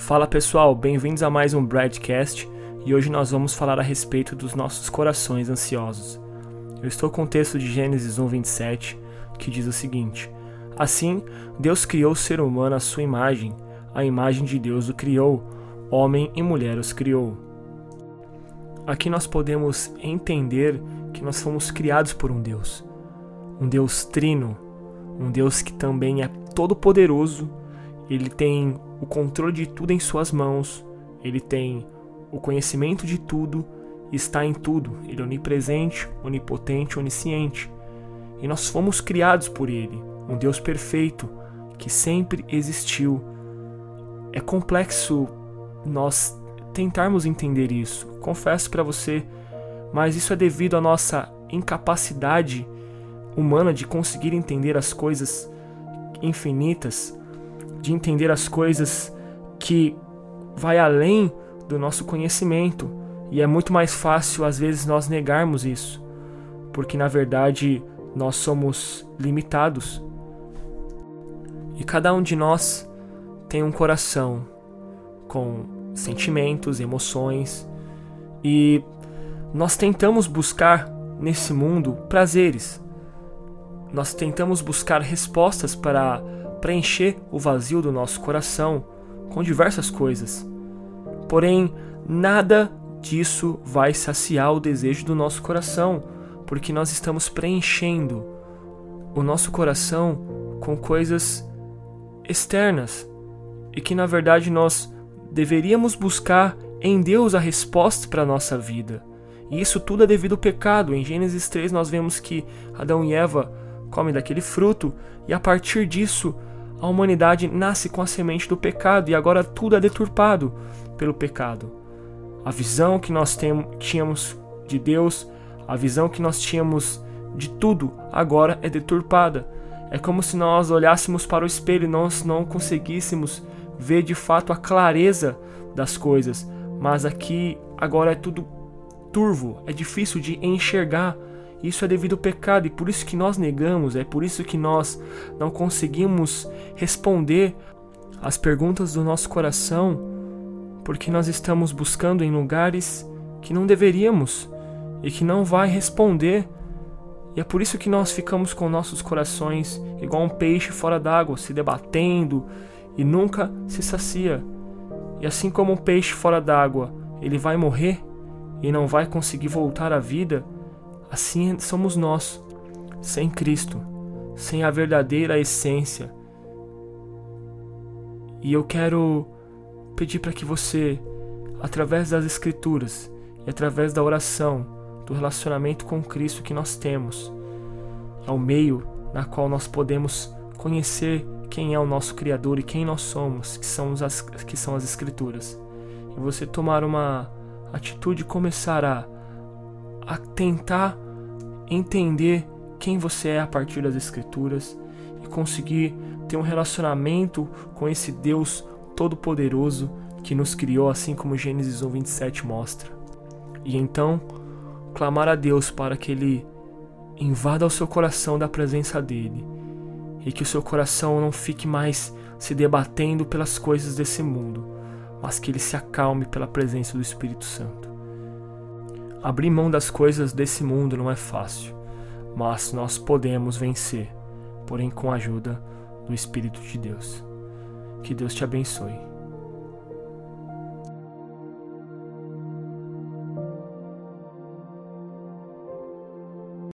Fala pessoal, bem-vindos a mais um Broadcast e hoje nós vamos falar a respeito dos nossos corações ansiosos. Eu estou com o texto de Gênesis 1:27 que diz o seguinte: Assim, Deus criou o ser humano à sua imagem, a imagem de Deus o criou, homem e mulher os criou. Aqui nós podemos entender que nós fomos criados por um Deus, um Deus trino, um Deus que também é todo poderoso, ele tem o controle de tudo em suas mãos, ele tem o conhecimento de tudo, está em tudo, ele é onipresente, onipotente, onisciente. E nós fomos criados por ele, um Deus perfeito que sempre existiu. É complexo nós tentarmos entender isso, confesso para você, mas isso é devido à nossa incapacidade humana de conseguir entender as coisas infinitas de entender as coisas que vai além do nosso conhecimento. E é muito mais fácil às vezes nós negarmos isso, porque na verdade nós somos limitados. E cada um de nós tem um coração com sentimentos, emoções, e nós tentamos buscar nesse mundo prazeres. Nós tentamos buscar respostas para preencher o vazio do nosso coração com diversas coisas. Porém, nada disso vai saciar o desejo do nosso coração, porque nós estamos preenchendo o nosso coração com coisas externas e que na verdade nós deveríamos buscar em Deus a resposta para a nossa vida. E isso tudo é devido ao pecado. Em Gênesis 3 nós vemos que Adão e Eva comem daquele fruto e a partir disso a humanidade nasce com a semente do pecado e agora tudo é deturpado pelo pecado. A visão que nós tínhamos de Deus, a visão que nós tínhamos de tudo, agora é deturpada. É como se nós olhássemos para o espelho e nós não conseguíssemos ver de fato a clareza das coisas, mas aqui agora é tudo turvo, é difícil de enxergar isso é devido ao pecado e por isso que nós negamos, é por isso que nós não conseguimos responder às perguntas do nosso coração, porque nós estamos buscando em lugares que não deveríamos e que não vai responder. E é por isso que nós ficamos com nossos corações igual um peixe fora d'água, se debatendo e nunca se sacia. E assim como um peixe fora d'água, ele vai morrer e não vai conseguir voltar à vida, Assim somos nós, sem Cristo, sem a verdadeira essência. E eu quero pedir para que você, através das Escrituras e através da oração, do relacionamento com Cristo que nós temos, é o meio na qual nós podemos conhecer quem é o nosso Criador e quem nós somos, que são as, que são as Escrituras. E você tomar uma atitude e começar a a tentar entender quem você é a partir das Escrituras e conseguir ter um relacionamento com esse Deus Todo-Poderoso que nos criou, assim como Gênesis 1, 27 mostra. E então, clamar a Deus para que Ele invada o seu coração da presença dEle e que o seu coração não fique mais se debatendo pelas coisas desse mundo, mas que ele se acalme pela presença do Espírito Santo. Abrir mão das coisas desse mundo não é fácil, mas nós podemos vencer, porém com a ajuda do Espírito de Deus. Que Deus te abençoe.